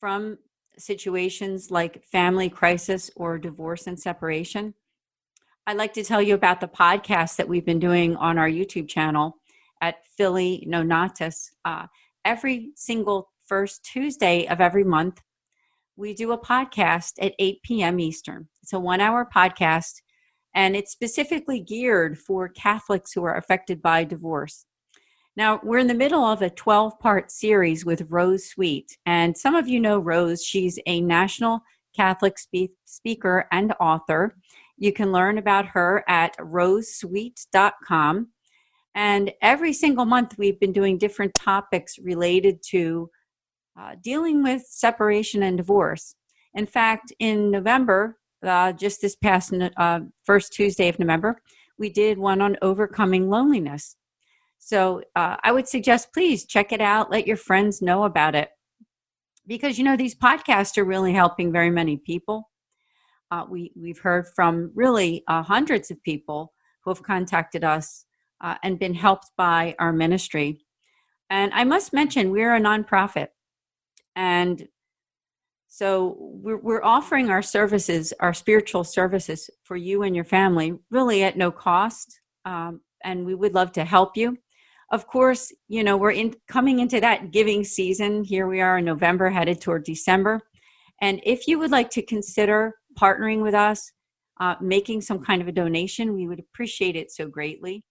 from situations like family crisis or divorce and separation? I'd like to tell you about the podcast that we've been doing on our YouTube channel at Philly Nonnatus. Uh, every single first Tuesday of every month, we do a podcast at 8 p.m. Eastern. It's a one hour podcast, and it's specifically geared for Catholics who are affected by divorce. Now, we're in the middle of a 12 part series with Rose Sweet. And some of you know Rose. She's a national Catholic spe- speaker and author. You can learn about her at rosesweet.com. And every single month, we've been doing different topics related to uh, dealing with separation and divorce. In fact, in November, uh, just this past uh, first Tuesday of November, we did one on overcoming loneliness. So uh, I would suggest please check it out, let your friends know about it. Because, you know, these podcasts are really helping very many people. Uh, we, we've heard from really uh, hundreds of people who have contacted us and been helped by our ministry. And I must mention, we're a nonprofit. And so we're, we're offering our services, our spiritual services for you and your family, really at no cost. Um, and we would love to help you. Of course, you know, we're in coming into that giving season. Here we are in November, headed toward December. And if you would like to consider partnering with us, uh, making some kind of a donation, we would appreciate it so greatly.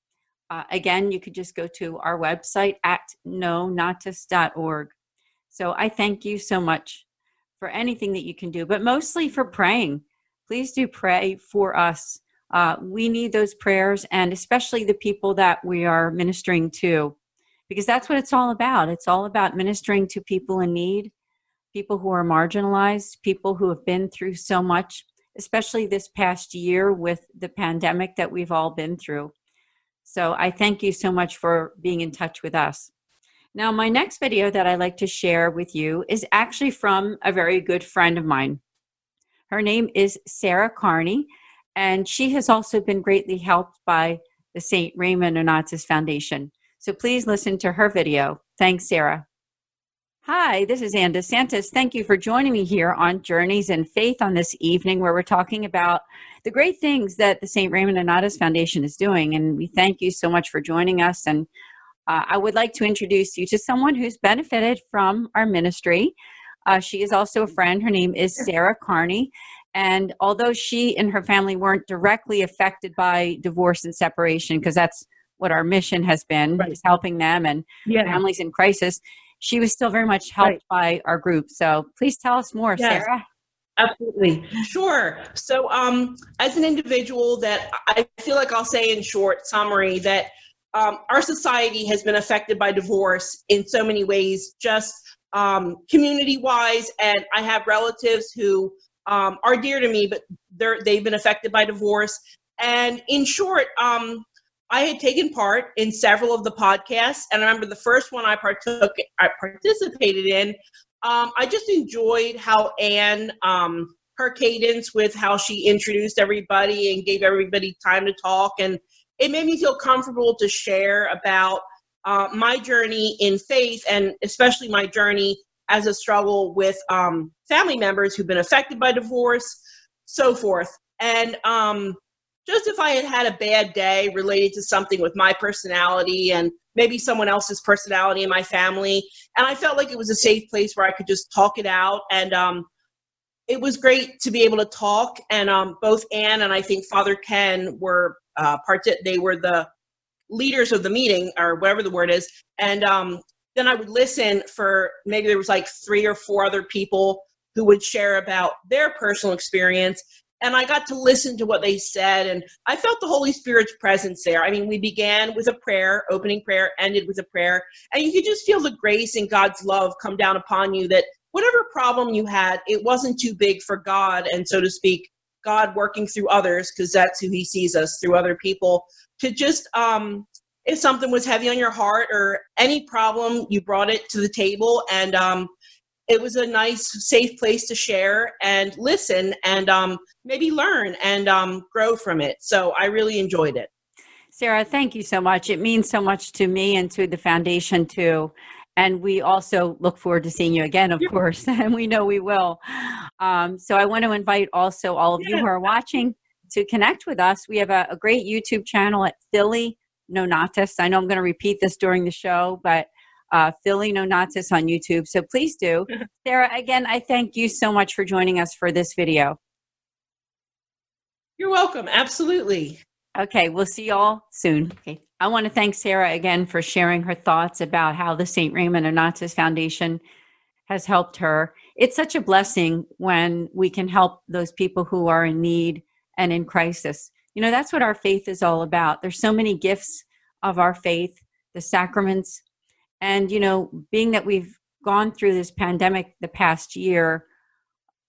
Uh, again, you could just go to our website at nonnatus.org. So I thank you so much for anything that you can do, but mostly for praying. Please do pray for us. Uh, we need those prayers, and especially the people that we are ministering to, because that's what it's all about. It's all about ministering to people in need, people who are marginalized, people who have been through so much, especially this past year with the pandemic that we've all been through. So I thank you so much for being in touch with us. Now, my next video that I'd like to share with you is actually from a very good friend of mine. Her name is Sarah Carney, and she has also been greatly helped by the St. Raymond Nonnatus Foundation. So please listen to her video. Thanks, Sarah. Hi, this is Ann DeSantis. Thank you for joining me here on Journeys in Faith on this evening, where we're talking about the great things that the St. Raymond Nonnatus Foundation is doing. And we thank you so much for joining us. And uh, I would like to introduce you to someone who's benefited from our ministry. Uh, she is also a friend. Her name is Sarah Carney. And although she and her family weren't directly affected by divorce and separation, because that's what our mission has been, right. is helping them and yeah. families in crisis, she was still very much helped right. by our group. So please tell us more, yes. Sarah. Absolutely. Sure. So, um, as an individual, that I feel like I'll say in short summary that um, our society has been affected by divorce in so many ways, just um, community wise. And I have relatives who um, are dear to me, but they're, they've been affected by divorce. And in short, um, I had taken part in several of the podcasts, and I remember the first one I partook, I participated in. Um, I just enjoyed how Anne, um, her cadence with how she introduced everybody and gave everybody time to talk, and it made me feel comfortable to share about uh, my journey in faith, and especially my journey as a struggle with um, family members who've been affected by divorce, so forth. And um, just if I had had a bad day related to something with my personality and maybe someone else's personality in my family. And I felt like it was a safe place where I could just talk it out. And um, it was great to be able to talk. And um, both Anne and I think Father Ken were uh, part. They were the leaders of the meeting or whatever the word is. And um, then I would listen for maybe there was like three or four other people who would share about their personal experience and I got to listen to what they said, and I felt the Holy Spirit's presence there. I mean, we began with a prayer, opening prayer, ended with a prayer, and you could just feel the grace and God's love come down upon you that whatever problem you had, it wasn't too big for God, and so to speak, God working through others, because that's who He sees us through other people, to just, um, if something was heavy on your heart or any problem, you brought it to the table, and um, it was a nice, safe place to share and listen and um, maybe learn and um, grow from it. So I really enjoyed it. Sarah, thank you so much. It means so much to me and to the foundation too. And we also look forward to seeing you again, of yeah. course, and we know we will. Um, so I want to invite also all of you who are watching to connect with us. We have a, a great YouTube channel at Philly Nonnatus. I know I'm going to repeat this during the show, but uh, Philly Nonnatus on YouTube. So please do. Sarah, again, I thank you so much for joining us for this video. You're welcome. Absolutely. Okay, we'll see you all soon. Okay. I want to thank Sarah again for sharing her thoughts about how the St. Raymond Nonnatus Foundation has helped her. It's such a blessing when we can help those people who are in need and in crisis. You know, that's what our faith is all about. There's so many gifts of our faith, the sacraments, and, you know, being that we've gone through this pandemic the past year,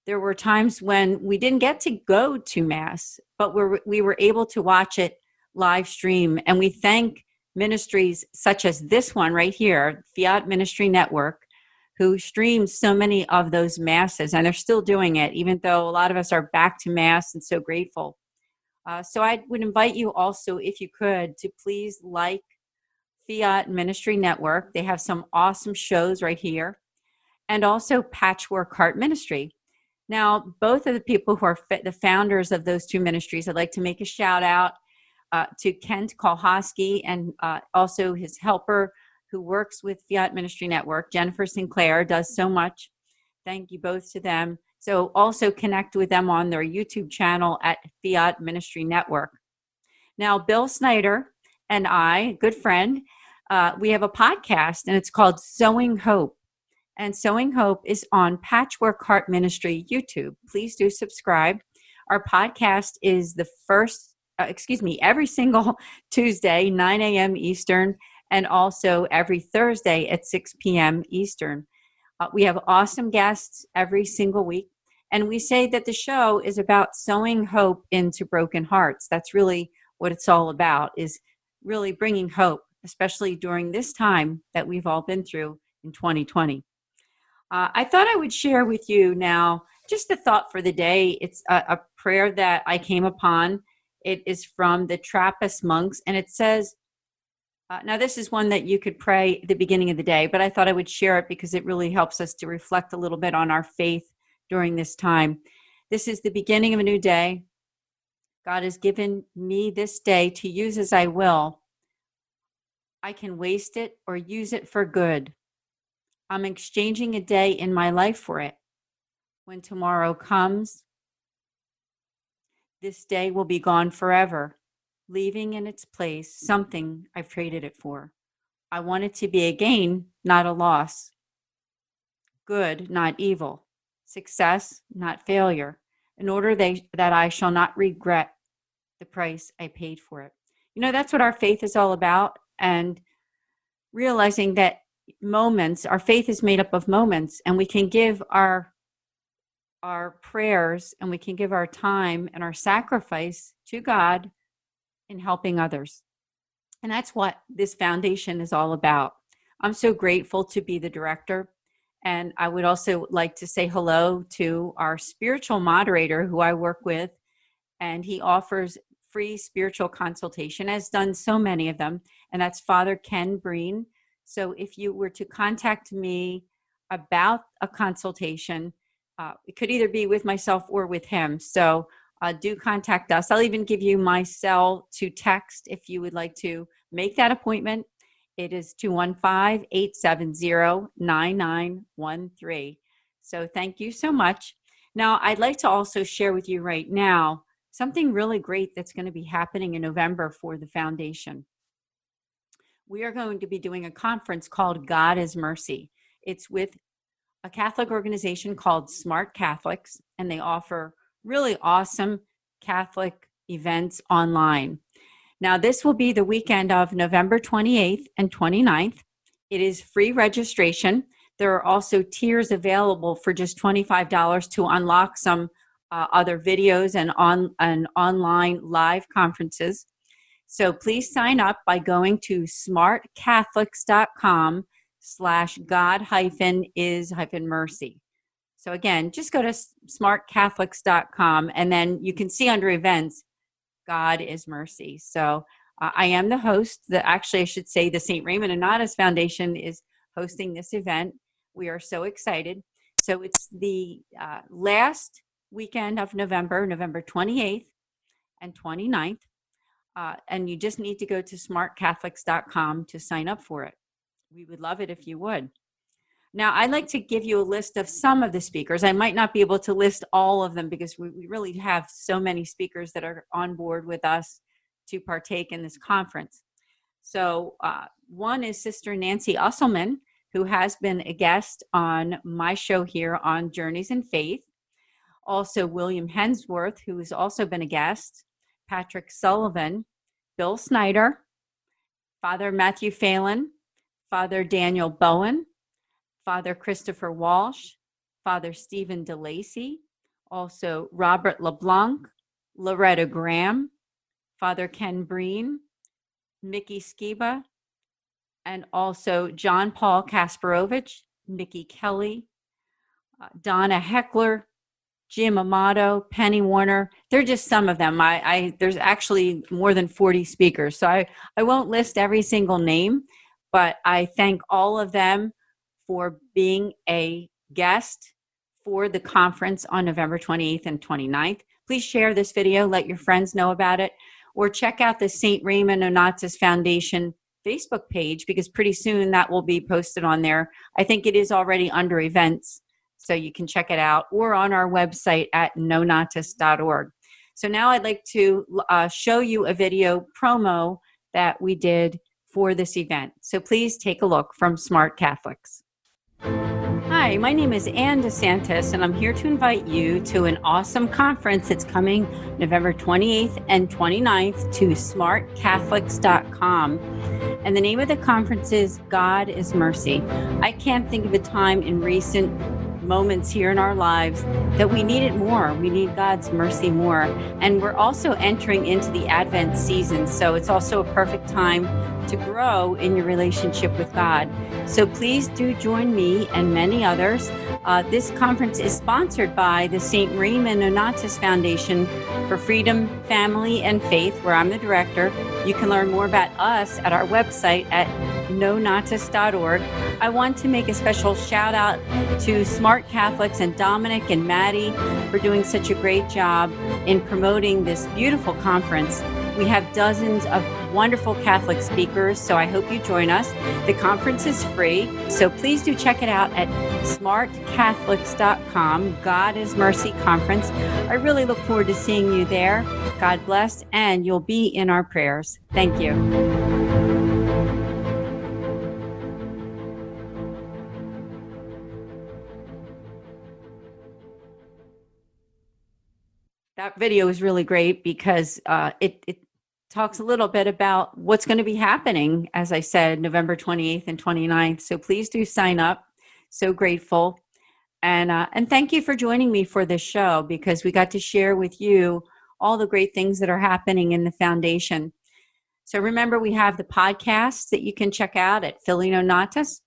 there were times when we didn't get to go to Mass, but we're, we were able to watch it live stream. And we thank ministries such as this one right here, Fiat Ministry Network, who streams so many of those masses, and they're still doing it, even though a lot of us are back to Mass and so grateful. Uh, so I would invite you also, if you could, to please like, Fiat Ministry Network. They have some awesome shows right here, and also Patchwork Heart Ministry. Now, both of the people who are the founders of those two ministries, I'd like to make a shout out uh, to Kent Kolhosky and uh, also his helper who works with Fiat Ministry Network. Jennifer Sinclair does so much. Thank you both to them. So, also connect with them on their YouTube channel at Fiat Ministry Network. Now, Bill Snyder and I, good friend, uh, we have a podcast and it's called Sowing Hope. And Sowing Hope is on Patchwork Heart Ministry YouTube. Please do subscribe. Our podcast is the first, uh, excuse me, every single Tuesday, 9 a.m. Eastern, and also every Thursday at 6 p.m. Eastern. Uh, we have awesome guests every single week. And we say that the show is about sowing hope into broken hearts. That's really what it's all about, is really bringing hope especially during this time that we've all been through in 2020. Uh, I thought I would share with you now just a thought for the day. It's a, a prayer that I came upon. It is from the Trappist monks, and it says, Uh, now, this is one that you could pray the beginning of the day, but I thought I would share it because it really helps us to reflect a little bit on our faith during this time. This is the beginning of a new day. God has given me this day to use as I will. I can waste it or use it for good. I'm exchanging a day in my life for it. When tomorrow comes, this day will be gone forever, leaving in its place something I've traded it for. I want it to be a gain, not a loss. Good, not evil. Success, not failure. In order they, that I shall not regret the price I paid for it. You know, that's what our faith is all about. And realizing that moments, our faith is made up of moments, and we can give our our prayers and we can give our time and our sacrifice to God in helping others. And that's what this foundation is all about. I'm so grateful to be the director. And I would also like to say hello to our spiritual moderator who I work with. And he offers free spiritual consultation, has done so many of them. And that's Father Ken Breen. So if you were to contact me about a consultation, uh, it could either be with myself or with him. So uh, do contact us. I'll even give you my cell to text if you would like to make that appointment. It is 215 870 9913. So thank you so much. Now, I'd like to also share with you right now something really great that's going to be happening in November for the foundation we are going to be doing a conference called God is Mercy. It's with a Catholic organization called Smart Catholics, and they offer really awesome Catholic events online. Now, this will be the weekend of November 28th and 29th. It is free registration. There are also tiers available for just $25 to unlock some uh, other videos and on and online live conferences. So please sign up by going to smartcatholics.com slash God hyphen is hyphen mercy. So again, just go to smartcatholics.com and then you can see under events, God is mercy. So uh, I am the host. The, actually, I should say the St. Raymond Nonnatus Foundation is hosting this event. We are so excited. So it's the uh, last weekend of November, November 28th and 29th. Uh, and you just need to go to smartcatholics.com to sign up for it. We would love it if you would. Now, I'd like to give you a list of some of the speakers. I might not be able to list all of them because we, we really have so many speakers that are on board with us to partake in this conference. So, uh, one is Sister Nancy Usselmann, who has been a guest on my show here on Journeys in Faith. Also, William Hensworth, who has also been a guest. Patrick Sullivan, Bill Snyder, Father Matthew Phelan, Father Daniel Bowen, Father Christopher Walsh, Father Stephen DeLacy, also Robert LeBlanc, Loretta Graham, Father Ken Breen, Mickey Skiba, and also John Paul Kasparovich, Mickey Kelly, uh, Donna Heckler, Jim Amato, Penny Warner. They're just some of them. I, I there's actually more than 40 speakers. So I, I won't list every single name, but I thank all of them for being a guest for the conference on November 28th and 29th. Please share this video, let your friends know about it, or check out the St. Raymond Nonnatus Foundation Facebook page because pretty soon that will be posted on there. I think it is already under events so you can check it out or on our website at nonnatus.org. So now I'd like to uh, show you a video promo that we did for this event. So please take a look from Smart Catholics. Hi, my name is Ann DeSantis, and I'm here to invite you to an awesome conference that's coming November 28th and 29th to smartcatholics.com. And the name of the conference is God is Mercy. I can't think of a time in recent moments here in our lives that we need it more. We need God's mercy more. And we're also entering into the Advent season. So it's also a perfect time to grow in your relationship with God. So please do join me and many others. Uh, this conference is sponsored by the St. Raymond Nonnatus Foundation for Freedom, Family, and Faith, where I'm the director. You can learn more about us at our website at nonnatus.org. I want to make a special shout out to Smart Catholics and Dominic and Maddie for doing such a great job in promoting this beautiful conference. We have dozens of wonderful Catholic speakers, so I hope you join us. The conference is free, so please do check it out at smartcatholics.com. God is Mercy Conference. I really look forward to seeing you there. God bless, and you'll be in our prayers. Thank you. That video is really great because uh, it, it talks a little bit about what's going to be happening, as I said, November 28th and 29th. So please do sign up. So grateful. And, uh, and thank you for joining me for this show because we got to share with you all the great things that are happening in the foundation. So remember, we have the podcasts that you can check out at Philly Nonnatus.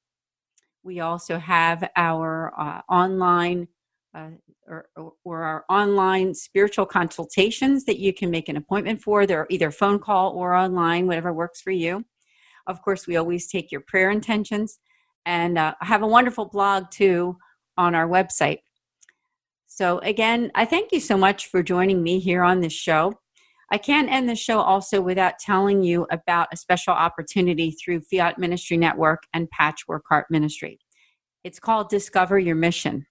We also have our uh, online uh, or, or, our online spiritual consultations that you can make an appointment for. They're either phone call or online, whatever works for you. Of course, we always take your prayer intentions. And uh, I have a wonderful blog too on our website. So, again, I thank you so much for joining me here on this show. I can't end the show also without telling you about a special opportunity through Fiat Ministry Network and Patchwork Heart Ministry. It's called Discover Your Mission.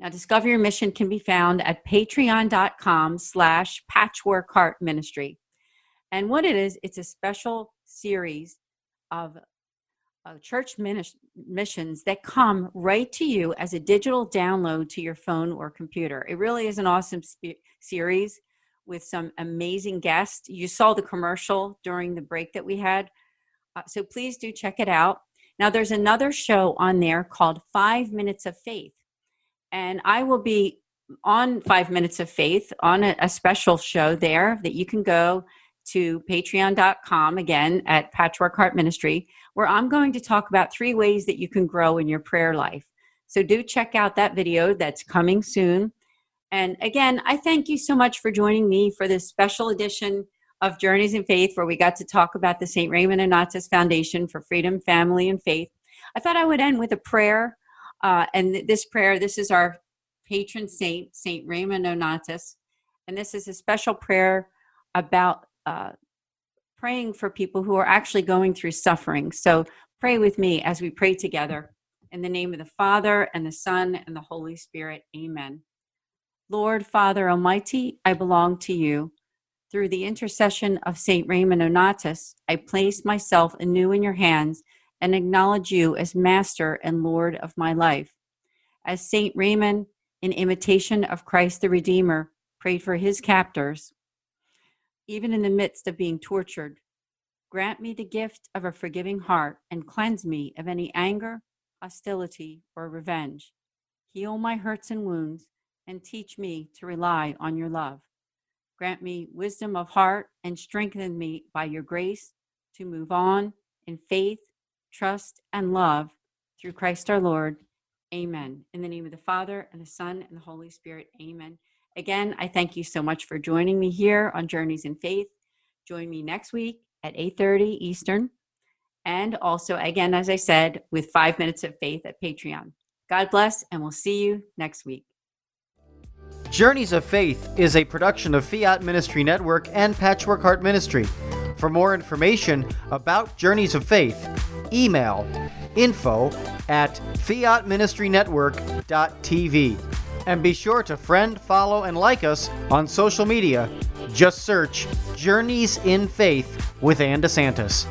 Now, Discover Your Mission can be found at patreon.com slash patchwork heart ministry. And what it is, it's a special series of church missions that come right to you as a digital download to your phone or computer. It really is an awesome sp- series with some amazing guests. You saw the commercial during the break that we had. Uh, so please do check it out. Now, there's another show on there called Five Minutes of Faith and I will be on Five Minutes of Faith on a, a special show there that you can go to patreon.com again at Patchwork Heart Ministry, where I'm going to talk about three ways that you can grow in your prayer life. So do check out that video that's coming soon. And again, I thank you so much for joining me for this special edition of Journeys in Faith, where we got to talk about the St. Raymond Nonnatus Foundation for Freedom, Family, and Faith. I thought I would end with a prayer uh, and this prayer, this is our patron saint, Saint Raymond Nonnatus. And this is a special prayer about uh, praying for people who are actually going through suffering. So pray with me as we pray together. In the name of the Father, and the Son, and the Holy Spirit. Amen. Lord, Father Almighty, I belong to you. Through the intercession of Saint Raymond Nonnatus, I place myself anew in your hands and acknowledge you as Master and Lord of my life. As Saint Raymond, in imitation of Christ the Redeemer, prayed for his captors, even in the midst of being tortured, grant me the gift of a forgiving heart and cleanse me of any anger, hostility, or revenge. Heal my hurts and wounds and teach me to rely on your love. Grant me wisdom of heart and strengthen me by your grace to move on in faith trust, and love through Christ our Lord. Amen. In the name of the Father, and the Son, and the Holy Spirit. Amen. Again, I thank you so much for joining me here on Journeys in Faith. Join me next week at 8:30 Eastern. And also, again, as I said, with five minutes of faith at Patreon. God bless, and we'll see you next week. Journeys of Faith is a production of Fiat Ministry Network and Patchwork Heart Ministry. For more information about Journeys of Faith, email info at fiatministrynetwork.tv. And be sure to friend, follow, and like us on social media. Just search Journeys in Faith with Ann DeSantis.